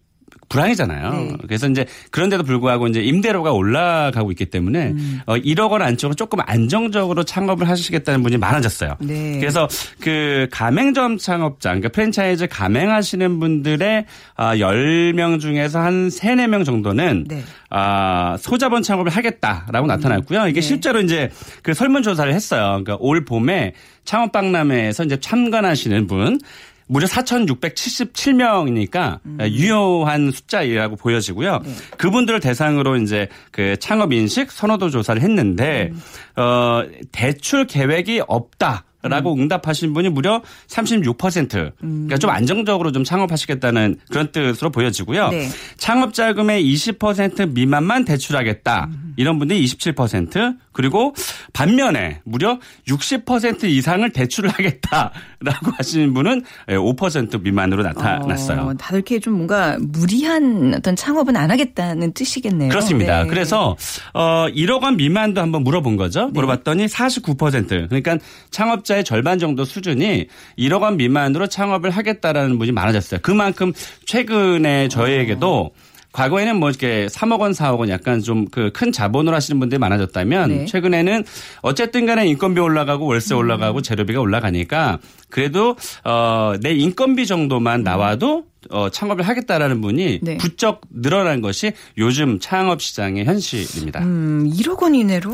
[SPEAKER 4] 불황이잖아요.
[SPEAKER 1] 네.
[SPEAKER 4] 그래서 이제 그런데도 불구하고 이제 임대료가 올라가고 있기 때문에
[SPEAKER 1] 음.
[SPEAKER 4] 어 1억 원 안쪽으로 조금 안정적으로 창업을 하시겠다는 분이 많아졌어요.
[SPEAKER 1] 네.
[SPEAKER 4] 그래서 그 가맹점 창업자, 그러니까 프랜차이즈 가맹하시는 분들의 아 10명 중에서 한 3, 4명 정도는
[SPEAKER 1] 네.
[SPEAKER 4] 아, 소자본 창업을 하겠다라고 나타났고요. 이게
[SPEAKER 1] 네.
[SPEAKER 4] 실제로 이제 그 설문조사를 했어요. 그러니까 올 봄에 창업박람회에서 이제 참관하시는 분 무려 4,677명이니까 유효한 숫자라고 보여지고요. 그분들을 대상으로 이제 그 창업 인식 선호도 조사를 했는데 어 대출 계획이 없다. 라고 응답하신 분이 무려 36%. 그러니까 좀 안정적으로 좀 창업하시겠다는 그런 뜻으로 보여지고요.
[SPEAKER 1] 네.
[SPEAKER 4] 창업 자금의 20% 미만만 대출하겠다. 이런 분들이 27% 그리고 반면에 무려 60% 이상을 대출을 하겠다라고 하시는 분은 5% 미만으로 나타났어요.
[SPEAKER 1] 어, 다들 이렇게 좀 뭔가 무리한 어떤 창업은 안 하겠다는 뜻이겠네요.
[SPEAKER 4] 그렇습니다.
[SPEAKER 1] 네.
[SPEAKER 4] 그래서 어 1억 원 미만도 한번 물어본 거죠.
[SPEAKER 1] 네.
[SPEAKER 4] 물어봤더니 49% 그러니까 창업자 의 절반 정도 수준이 1억 원 미만으로 창업을 하겠다라는 분이 많아졌어요. 그만큼 최근에 저희에게도 과거에는 뭐 이렇게 3억 원, 4억 원 약간 좀 그 큰 자본으로 하시는 분들이 많아졌다면
[SPEAKER 1] 네.
[SPEAKER 4] 최근에는 어쨌든 간에 인건비 올라가고 월세
[SPEAKER 1] 음.
[SPEAKER 4] 올라가고 재료비가 올라가니까 그래도 어 내 인건비 정도만 나와도 어 창업을 하겠다라는 분이
[SPEAKER 1] 네.
[SPEAKER 4] 부쩍 늘어난 것이 요즘 창업 시장의 현실입니다.
[SPEAKER 1] 음, 1억 원 이내로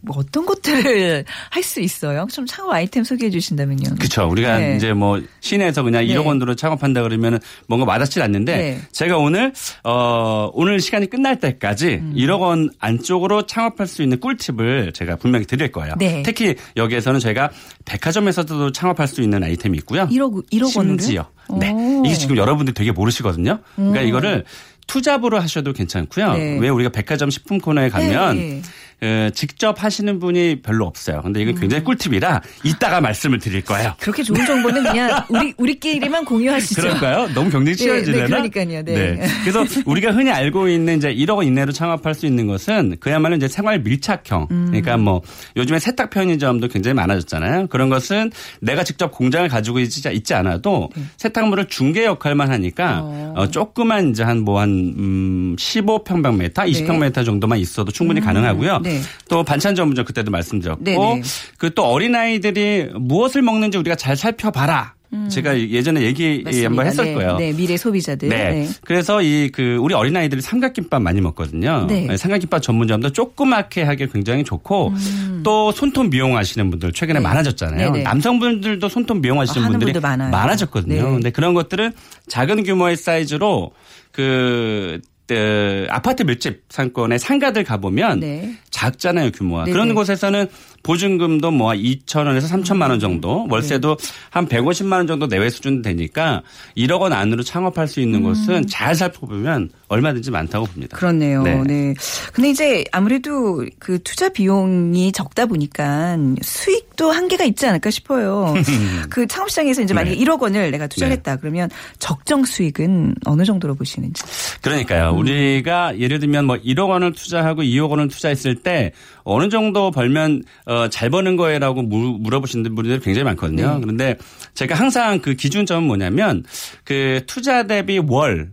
[SPEAKER 1] 뭐 어떤 것들을 할 수 있어요? 좀 창업 아이템 소개해 주신다면요.
[SPEAKER 4] 그렇죠. 우리가
[SPEAKER 1] 네.
[SPEAKER 4] 이제 뭐 시내에서 그냥
[SPEAKER 1] 네.
[SPEAKER 4] 1억 원으로 창업한다 그러면 뭔가 와닿지 않는데
[SPEAKER 1] 네.
[SPEAKER 4] 제가 오늘 어 오늘 시간이 끝날 때까지
[SPEAKER 1] 음.
[SPEAKER 4] 1억 원 안쪽으로 창업할 수 있는 꿀팁을 제가 분명히 드릴 거예요.
[SPEAKER 1] 네.
[SPEAKER 4] 특히 여기에서는 저희가 백화점에서도 창업할 수 있는 아이템이 있고요.
[SPEAKER 1] 1억 1억 원으로?
[SPEAKER 4] 심지어 네.
[SPEAKER 1] 오.
[SPEAKER 4] 이게 지금 여러분들 되게 모르시거든요. 그러니까 이거를 투잡으로 하셔도 괜찮고요.
[SPEAKER 1] 네.
[SPEAKER 4] 왜 우리가 백화점 식품 코너에 가면
[SPEAKER 1] 네.
[SPEAKER 4] 어, 직접 하시는 분이 별로 없어요. 근데 이건
[SPEAKER 1] 음.
[SPEAKER 4] 굉장히 꿀팁이라 이따가 말씀을 드릴 거예요.
[SPEAKER 1] 그렇게 좋은 정보는 그냥 우리 우리끼리만 공유하시죠.
[SPEAKER 4] 그럴까요? 너무 경쟁
[SPEAKER 1] 네,
[SPEAKER 4] 치열해지려나?
[SPEAKER 1] 네, 그러니까요. 네.
[SPEAKER 4] 그래서 우리가 흔히 알고 있는 이제 1억 원 이내로 창업할 수 있는 것은 그야말로 이제 생활 밀착형.
[SPEAKER 1] 음.
[SPEAKER 4] 그러니까 뭐 요즘에 세탁 편의점도 굉장히 많아졌잖아요. 그런 것은 내가 직접 공장을 가지고 있지, 있지 않아도 세탁물을 중개 역할만 하니까
[SPEAKER 1] 네. 어.
[SPEAKER 4] 어, 조그만 이제 한뭐 한 음, 15평방미터, 20평미터 정도만 있어도 충분히 가능하고요.
[SPEAKER 1] 네.
[SPEAKER 4] 또 반찬 전문점 그때도 말씀드렸고
[SPEAKER 1] 네, 네.
[SPEAKER 4] 그또 어린 아이들이 무엇을 먹는지 우리가 잘 살펴봐라. 제가 예전에 얘기
[SPEAKER 1] 음. 맞습니다.
[SPEAKER 4] 한번 했을
[SPEAKER 1] 네,
[SPEAKER 4] 거예요.
[SPEAKER 1] 네, 미래 소비자들.
[SPEAKER 4] 네. 그래서 이 그 우리 어린 아이들이 삼각김밥 많이 먹거든요.
[SPEAKER 1] 네.
[SPEAKER 4] 삼각김밥 전문점도 조그맣게 하기 굉장히 좋고 또 손톱 미용하시는 분들 최근에
[SPEAKER 1] 음. 네.
[SPEAKER 4] 많아졌잖아요.
[SPEAKER 1] 네네.
[SPEAKER 4] 남성분들도 손톱 미용하시는
[SPEAKER 1] 어, 하는
[SPEAKER 4] 분들이. 많아졌거든요.
[SPEAKER 1] 네.
[SPEAKER 4] 근데 그런 것들은 작은 규모의 사이즈로 그 어, 아파트 밀집 상권의 상가들 가보면
[SPEAKER 1] 네.
[SPEAKER 4] 작잖아요 규모가
[SPEAKER 1] 네네.
[SPEAKER 4] 그런 곳에서는 보증금도 뭐 2천 원에서 3천만 원 정도
[SPEAKER 1] 네.
[SPEAKER 4] 월세도 한 150만 원 정도 내외 수준 되니까 1억 원 안으로 창업할 수 있는 곳은 잘 살펴보면 얼마든지 많다고 봅니다.
[SPEAKER 1] 음. 그렇네요.
[SPEAKER 4] 네.
[SPEAKER 1] 네. 근데 이제 아무래도 그 투자 비용이 적다 보니까 수익도 한계가 있지 않을까 싶어요. 그 창업 시장에서 이제 만약에
[SPEAKER 4] 네.
[SPEAKER 1] 1억 원을 내가 투자했다 그러면 적정 수익은 어느 정도로 보시는지.
[SPEAKER 4] 그러니까요.
[SPEAKER 1] 음.
[SPEAKER 4] 우리가 예를 들면 뭐 1억 원을 투자하고 2억 원을 투자했을 때 어느 정도 벌면 어, 잘 버는 거예요라고 물- 물어보시는 분들이 굉장히 많거든요.
[SPEAKER 1] 네.
[SPEAKER 4] 그런데 제가 항상 그 기준점은 뭐냐면 그 투자 대비 월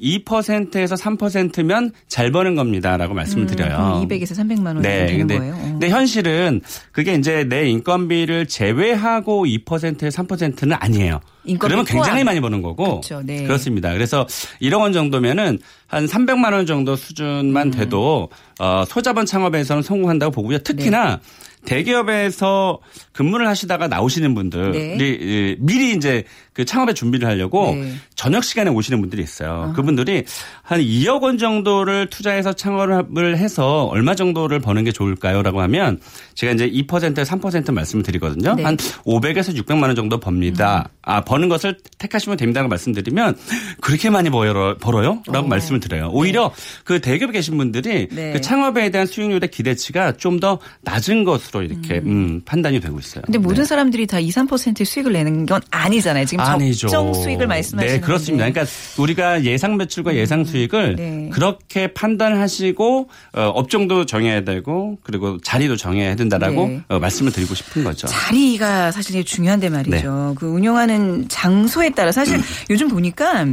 [SPEAKER 4] 2%에서 3%면 잘 버는 겁니다라고 말씀을 드려요.
[SPEAKER 1] 200에서 300만 원
[SPEAKER 4] 네,
[SPEAKER 1] 되는
[SPEAKER 4] 근데,
[SPEAKER 1] 거예요. 어.
[SPEAKER 4] 근데 현실은 그게 이제 내 인건비를 제외하고 2%에서 3%는 아니에요. 그러면 굉장히
[SPEAKER 1] 포함.
[SPEAKER 4] 많이 버는 거고.
[SPEAKER 1] 그렇죠, 네.
[SPEAKER 4] 그렇습니다. 그래서 1억 원 정도면은 한 300만 원 정도 수준만
[SPEAKER 1] 음.
[SPEAKER 4] 돼도 어, 소자본 창업에서는 성공한다고 보고요. 특히나 대기업에서 근무를 하시다가 나오시는 분들이
[SPEAKER 1] 네.
[SPEAKER 4] 이, 미리 이제 그 창업에 준비를 하려고
[SPEAKER 1] 네.
[SPEAKER 4] 저녁 시간에 오시는 분들이 있어요. 그분들이 한 2억 원 정도를 투자해서 창업을 해서 얼마 정도를 버는 게 좋을까요?라고 하면 제가 이제 2%에 3% 말씀을 드리거든요.
[SPEAKER 1] 네.
[SPEAKER 4] 한 500에서 600만 원 정도 법니다. 아 버는 것을 택하시면 됩니다라고 말씀드리면 그렇게 많이 벌어, 벌어요?라고 말씀을 드려요. 오히려 그 대기업에 계신 분들이
[SPEAKER 1] 네.
[SPEAKER 4] 그 창업에 대한 수익률의 기대치가 좀 더 낮은 것으로 이렇게 음, 판단이 되고 있어요.
[SPEAKER 1] 근데 모든
[SPEAKER 4] 네.
[SPEAKER 1] 사람들이 다 2, 3%의 수익을 내는 건 아니잖아요. 지금
[SPEAKER 4] 아니죠.
[SPEAKER 1] 적정 수익을 말씀하시는
[SPEAKER 4] 네, 그렇습니다.
[SPEAKER 1] 건데.
[SPEAKER 4] 그러니까 우리가 예상 매출과 예상 수익을
[SPEAKER 1] 네.
[SPEAKER 4] 그렇게 판단하시고 어, 업종도 정해야 되고 그리고 자리도 정해야 된다라고
[SPEAKER 1] 네.
[SPEAKER 4] 어, 말씀을 드리고 싶은 거죠.
[SPEAKER 1] 자리가 사실 중요한데 말이죠. 그 운영하는 하는 장소에 따라 사실 요즘 보니까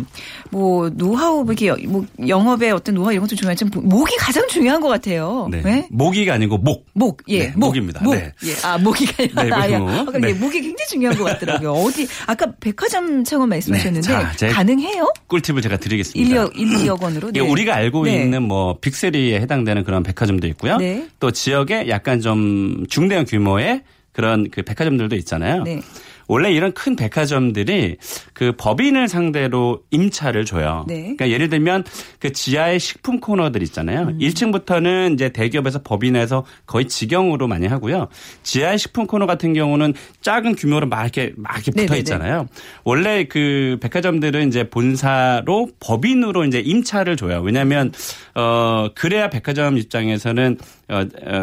[SPEAKER 1] 뭐 노하우 뭐 이렇게 뭐 영업의 어떤 노하우 이런 것도 중요하지만 목이 가장 중요한 것 같아요.
[SPEAKER 4] 네.
[SPEAKER 1] 왜?
[SPEAKER 4] 모기가 아니고 목.
[SPEAKER 1] 목, 예,
[SPEAKER 4] 네,
[SPEAKER 1] 목,
[SPEAKER 4] 목입니다.
[SPEAKER 1] 목,
[SPEAKER 4] 네.
[SPEAKER 1] 예, 아 목이가 아니라
[SPEAKER 4] 네,
[SPEAKER 1] 아, 야,
[SPEAKER 4] 목.
[SPEAKER 1] 아까
[SPEAKER 4] 네.
[SPEAKER 1] 예, 목이 굉장히 중요한 것 같더라고요. 어디 아까 백화점 창업 말씀하셨는데
[SPEAKER 4] 네, 자, 제-
[SPEAKER 1] 가능해요?
[SPEAKER 4] 꿀팁을 제가 드리겠습니다.
[SPEAKER 1] 1억 1, 2억 원으로?
[SPEAKER 4] 이게 우리가 알고
[SPEAKER 1] 네.
[SPEAKER 4] 있는 뭐 빅3에 해당되는 그런 백화점도 있고요.
[SPEAKER 1] 네.
[SPEAKER 4] 또 지역에 약간 좀 중대형 규모의 그런 그 백화점들도 있잖아요.
[SPEAKER 1] 네.
[SPEAKER 4] 원래 이런 큰 백화점들이 그 법인을 상대로 임차를 줘요.
[SPEAKER 1] 네.
[SPEAKER 4] 그러니까 예를 들면 그 지하의 식품 코너들 있잖아요.
[SPEAKER 1] 음.
[SPEAKER 4] 1층부터는 이제 대기업에서 법인에서 거의 직영으로 많이 하고요. 지하의 식품 코너 같은 경우는 작은 규모로 막 이렇게 막 이렇게 붙어. 있잖아요. 원래 그 백화점들은 이제 본사로 법인으로 이제 임차를 줘요. 왜냐하면 어 그래야 백화점 입장에서는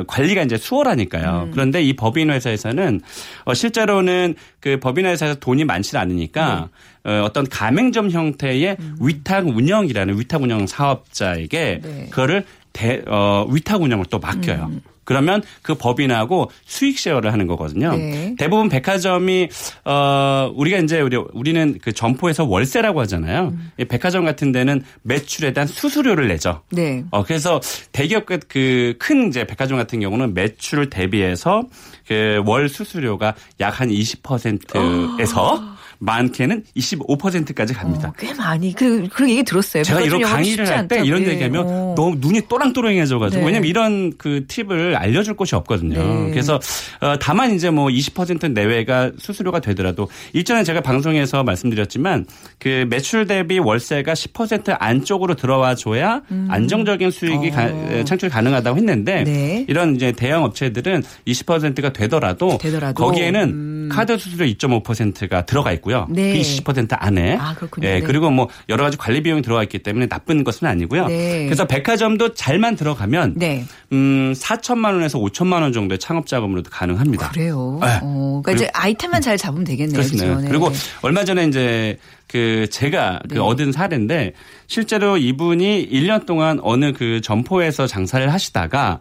[SPEAKER 4] 관리가 이제 수월하니까요. 그런데 이 법인 회사에서는 어, 실제로는 그 법인 회사에서 돈이 많지 않으니까 어, 어떤 가맹점 형태의 위탁 운영이라는 위탁 운영 사업자에게
[SPEAKER 1] 네.
[SPEAKER 4] 그거를 대, 어, 위탁 운영을 또 맡겨요. 그러면 그 법인하고 수익 쉐어를 하는 거거든요.
[SPEAKER 1] 네.
[SPEAKER 4] 대부분 백화점이 어 우리가 이제 우리 우리는 그 점포에서 월세라고 하잖아요. 이 백화점 같은 데는 매출에 대한 수수료를 내죠.
[SPEAKER 1] 네.
[SPEAKER 4] 어 그래서 대기업 그 큰 이제 백화점 같은 경우는 매출 대비해서 그 월 수수료가 약 한 20%에서 많게는 25%까지 갑니다.
[SPEAKER 1] 어, 꽤 많이 그 그런 얘기 들었어요.
[SPEAKER 4] 제가 이런 강의를 할 때. 이런
[SPEAKER 1] 예.
[SPEAKER 4] 얘기하면
[SPEAKER 1] 어.
[SPEAKER 4] 너무 눈이 또랑또랑해져가지고
[SPEAKER 1] 네.
[SPEAKER 4] 왜냐면 이런 그 팁을 알려줄 곳이 없거든요.
[SPEAKER 1] 네.
[SPEAKER 4] 그래서 어, 다만 이제 뭐 20% 내외가 수수료가 되더라도 일전에 제가 방송에서 말씀드렸지만 그 매출 대비 월세가 10% 안쪽으로 들어와 줘야 안정적인 수익이 가-
[SPEAKER 1] 어.
[SPEAKER 4] 창출이 가능하다고 했는데
[SPEAKER 1] 네.
[SPEAKER 4] 이런 이제 대형 업체들은 20%가 되더라도,
[SPEAKER 1] 되더라도.
[SPEAKER 4] 거기에는
[SPEAKER 1] 음.
[SPEAKER 4] 카드 수수료 2.5%가 들어가 있고요.
[SPEAKER 1] 네.
[SPEAKER 4] 그 20% 안에.
[SPEAKER 1] 아, 그렇군요.
[SPEAKER 4] 예,
[SPEAKER 1] 네.
[SPEAKER 4] 그리고 뭐 여러 가지 관리 비용이 들어가 있기 때문에 나쁜 것은 아니고요.
[SPEAKER 1] 네.
[SPEAKER 4] 그래서 백화점도 잘만 들어가면
[SPEAKER 1] 네.
[SPEAKER 4] 음, 4천만 원에서 5천만 원 정도의 창업 자금으로도 가능합니다.
[SPEAKER 1] 그래요.
[SPEAKER 4] 네.
[SPEAKER 1] 어, 그러니까 이제 아이템만 잘 잡으면 되겠네요.
[SPEAKER 4] 그렇습니다.
[SPEAKER 1] 네.
[SPEAKER 4] 그리고 얼마 전에 이제 그 제가 그
[SPEAKER 1] 네.
[SPEAKER 4] 얻은 사례인데 실제로 이분이 1년 동안 어느 그 점포에서 장사를 하시다가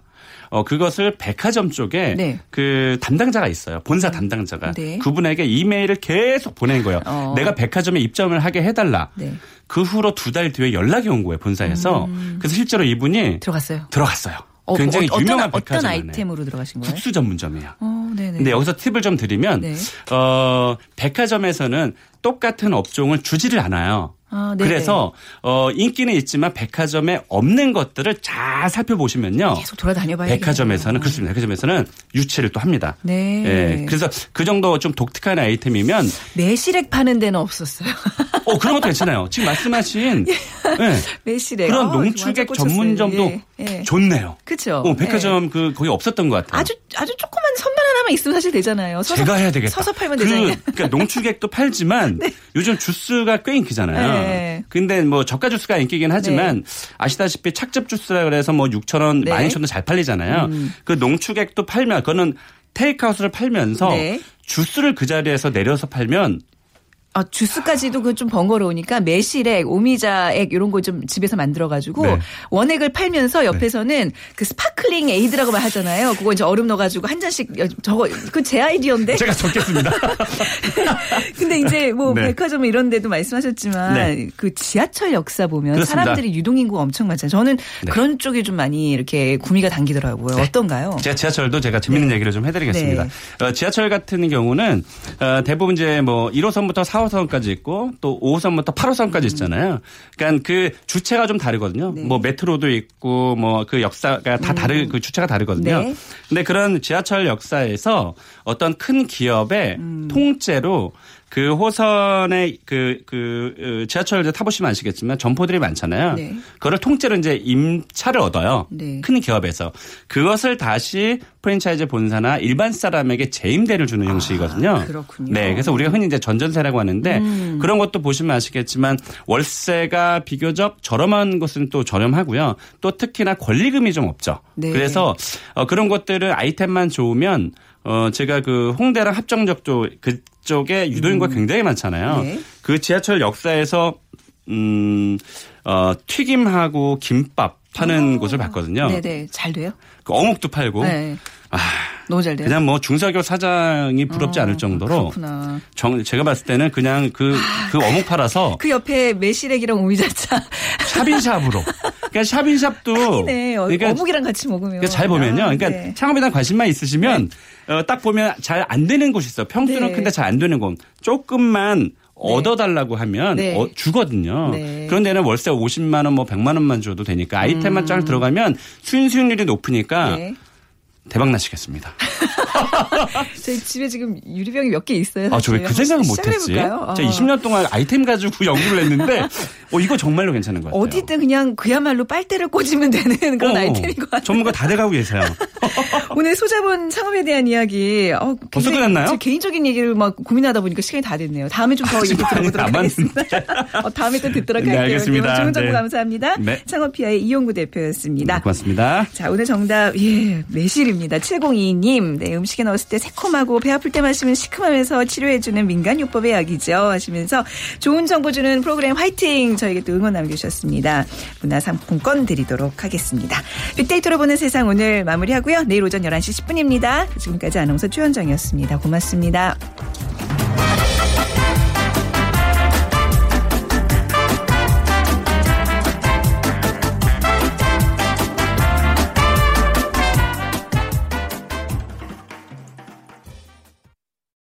[SPEAKER 4] 어 그것을 백화점 쪽에
[SPEAKER 1] 네.
[SPEAKER 4] 그 담당자가 있어요. 본사 담당자가
[SPEAKER 1] 네.
[SPEAKER 4] 그분에게 이메일을 계속 보낸 거예요.
[SPEAKER 1] 어.
[SPEAKER 4] 내가 백화점에 입점을 하게 해달라.
[SPEAKER 1] 네.
[SPEAKER 4] 그 후로 두 달 뒤에 연락이 온 거예요 본사에서. 그래서 실제로 이분이
[SPEAKER 1] 들어갔어요.
[SPEAKER 4] 들어갔어요.
[SPEAKER 1] 음. 어,
[SPEAKER 4] 굉장히
[SPEAKER 1] 어,
[SPEAKER 4] 유명한
[SPEAKER 1] 어떤,
[SPEAKER 4] 백화점
[SPEAKER 1] 어떤. 아이템으로 들어가신 거예요?
[SPEAKER 4] 국수 전문점이에요.
[SPEAKER 1] 어, 네네.
[SPEAKER 4] 근데 여기서 팁을 좀 드리면
[SPEAKER 1] 네.
[SPEAKER 4] 어 백화점에서는 똑같은 업종을 주지를 않아요.
[SPEAKER 1] 아, 네네.
[SPEAKER 4] 그래서 어 인기는 있지만 백화점에 없는 것들을 잘 살펴보시면요.
[SPEAKER 1] 계속 돌아다녀봐야
[SPEAKER 4] 백화점에서는 그렇습니다. 백화점에서는 유치를 또 합니다.
[SPEAKER 1] 네.
[SPEAKER 4] 예. 그래서 그 정도 좀 독특한 아이템이면
[SPEAKER 1] 매실액 파는 데는 없었어요.
[SPEAKER 4] 어 그런 것도 괜찮아요. 지금 말씀하신 예.
[SPEAKER 1] 매실액.
[SPEAKER 4] 그런
[SPEAKER 1] 아,
[SPEAKER 4] 농축액. 전문점도
[SPEAKER 1] 예, 예.
[SPEAKER 4] 좋네요.
[SPEAKER 1] 그렇죠.
[SPEAKER 4] 어, 백화점 그 거기 없었던 것 같아요.
[SPEAKER 1] 아주 아주 조그만 선반 하나만 있으면 사실 되잖아요. 서서,
[SPEAKER 4] 제가 해야 되겠다.
[SPEAKER 1] 서서 팔면
[SPEAKER 4] 그,
[SPEAKER 1] 되잖아요.
[SPEAKER 4] 그러니까 농축액도 팔지만 요즘 주스가 꽤 인기잖아요.
[SPEAKER 1] 네.
[SPEAKER 4] 근데 뭐 저가 주스가 인기긴 하지만 아시다시피 착즙 주스라 그래서 뭐 6천 원,
[SPEAKER 1] 네. 음.
[SPEAKER 4] 12,000원 잘 팔리잖아요. 그 농축액도 팔면 그거는 테이크아웃을 팔면서
[SPEAKER 1] 네.
[SPEAKER 4] 주스를 그 자리에서 내려서 팔면
[SPEAKER 1] 아, 주스까지도 그 좀 번거로우니까 매실액, 오미자액 이런 거 좀 집에서 만들어 가지고
[SPEAKER 4] 네.
[SPEAKER 1] 원액을 팔면서 옆에서는 그 sparkling 에이드라고 말 하잖아요. 그거 이제 얼음 넣어 가지고 한 잔씩 여- 저거 그 제 아이디어인데.
[SPEAKER 4] 제가 적겠습니다.
[SPEAKER 1] 근데 이제 뭐
[SPEAKER 4] 네.
[SPEAKER 1] 백화점 이런 데도 말씀하셨지만
[SPEAKER 4] 네.
[SPEAKER 1] 그 지하철 역사 보면
[SPEAKER 4] 그렇습니다.
[SPEAKER 1] 사람들이 유동 인구가 엄청 많잖아요. 저는
[SPEAKER 4] 네.
[SPEAKER 1] 그런 쪽이 좀 많이 이렇게 구미가 당기더라고요. 어떤가요?
[SPEAKER 4] 제가 지하철도 제가 재밌는
[SPEAKER 1] 네.
[SPEAKER 4] 얘기를 좀 해드리겠습니다. 어, 지하철 같은 경우는 어, 대부분 이제 뭐 1호선부터 4 호선까지 있고 또 5호선부터 8호선까지 있잖아요. 그러니까 그 주체가 좀 다르거든요.
[SPEAKER 1] 네.
[SPEAKER 4] 뭐 메트로도 있고 뭐 그 역사가 다 다르 그 주체가 다르거든요.
[SPEAKER 1] 네.
[SPEAKER 4] 근데 그런 지하철 역사에서 어떤 큰 기업의 통째로 그 호선의 그, 그, 어, 지하철 타보시면 아시겠지만 점포들이 많잖아요.
[SPEAKER 1] 네.
[SPEAKER 4] 그거를 통째로 이제 임차를 얻어요.
[SPEAKER 1] 네.
[SPEAKER 4] 큰 기업에서. 그것을 다시 프랜차이즈 본사나 일반 사람에게 재임대를 주는 형식이거든요.
[SPEAKER 1] 그렇군요.
[SPEAKER 4] 네. 그래서 우리가 흔히 이제 전전세라고 하는데
[SPEAKER 1] 음.
[SPEAKER 4] 그런 것도 보시면 아시겠지만 월세가 비교적 저렴한 곳은 또 저렴하고요. 또 특히나 권리금이 좀 없죠.
[SPEAKER 1] 네.
[SPEAKER 4] 그래서 어, 그런 것들을 아이템만 좋으면 어 제가 그 홍대랑 합정역 쪽 그쪽에 유도인구가 굉장히 많잖아요.
[SPEAKER 1] 네.
[SPEAKER 4] 그 지하철 역사에서 음, 어, 튀김하고 김밥 파는 곳을 봤거든요.
[SPEAKER 1] 네네 잘 돼요.
[SPEAKER 4] 그 어묵도 팔고.
[SPEAKER 1] 네.
[SPEAKER 4] 아,
[SPEAKER 1] 너무 잘 돼요.
[SPEAKER 4] 그냥 뭐 중소기업 사장이 부럽지 않을 정도로
[SPEAKER 1] 어, 그렇구나.
[SPEAKER 4] 정, 제가 봤을 때는 그냥 그, 그 어묵 팔아서
[SPEAKER 1] 그 옆에 매실액이랑 오미자차.
[SPEAKER 4] 샵인샵으로. 그러니까 샵인샵도.
[SPEAKER 1] 네, 어,
[SPEAKER 4] 그러니까
[SPEAKER 1] 어묵이랑 같이 먹으면.
[SPEAKER 4] 그러니까 잘 보면요. 그러니까
[SPEAKER 1] 네.
[SPEAKER 4] 창업에 대한 관심만 있으시면 어, 딱 보면 잘 안 되는 곳이 있어. 평수는
[SPEAKER 1] 네.
[SPEAKER 4] 큰데 잘 안 되는 곳. 조금만 얻어달라고 하면
[SPEAKER 1] 네.
[SPEAKER 4] 어, 주거든요.
[SPEAKER 1] 네.
[SPEAKER 4] 그런 데는 월세 50만 원, 뭐 100만 원만 줘도 되니까 아이템만 쫙 들어가면 수익 수익률이 높으니까
[SPEAKER 1] 음. 네.
[SPEAKER 4] 대박 나시겠습니다.
[SPEAKER 1] 저희 집에 지금 유리병이 몇 개 있어요.
[SPEAKER 4] 아, 저 왜 그 생각을 못 했지?
[SPEAKER 1] 시작해볼까요?
[SPEAKER 4] 제가 20년 동안 아이템 가지고 연구를 했는데, 어, 이거 정말로 괜찮은 것 같아요.
[SPEAKER 1] 어디든 그냥 그야말로 빨대를 꽂으면 되는 그런
[SPEAKER 4] 어,
[SPEAKER 1] 아이템인 것 같아요.
[SPEAKER 4] 전문가 다 돼가고 계세요.
[SPEAKER 1] 오늘 소자본 창업에 대한 이야기. 어,
[SPEAKER 4] 벌써 끝났나요?
[SPEAKER 1] 제 개인적인 얘기를 막 고민하다 보니까 시간이 다 됐네요. 다음에 좀 더 얘기 들어보도록 하겠습니다. 어, 다음에 또 듣도록
[SPEAKER 4] 네,
[SPEAKER 1] 할게요.
[SPEAKER 4] 알겠습니다.
[SPEAKER 1] 좋은 정보
[SPEAKER 4] 네.
[SPEAKER 1] 감사합니다.
[SPEAKER 4] 네.
[SPEAKER 1] 창업피아의 이용구 대표였습니다.
[SPEAKER 4] 네, 고맙습니다.
[SPEAKER 1] 자, 오늘 정답, 예, 매실입니다. 7022님. 네, 음식에 넣었을 때 새콤하고 배 아플 때 마시면 시큼하면서 치료해주는 민간요법의 약이죠. 하시면서 좋은 정보 주는 프로그램 화이팅! 저에게 또 응원 남겨주셨습니다. 문화상품권 드리도록 하겠습니다. 빅데이터로 보는 세상 오늘 마무리하고요. 내일 오전 11시 10분입니다. 지금까지 아나운서 최현정이었습니다. 고맙습니다.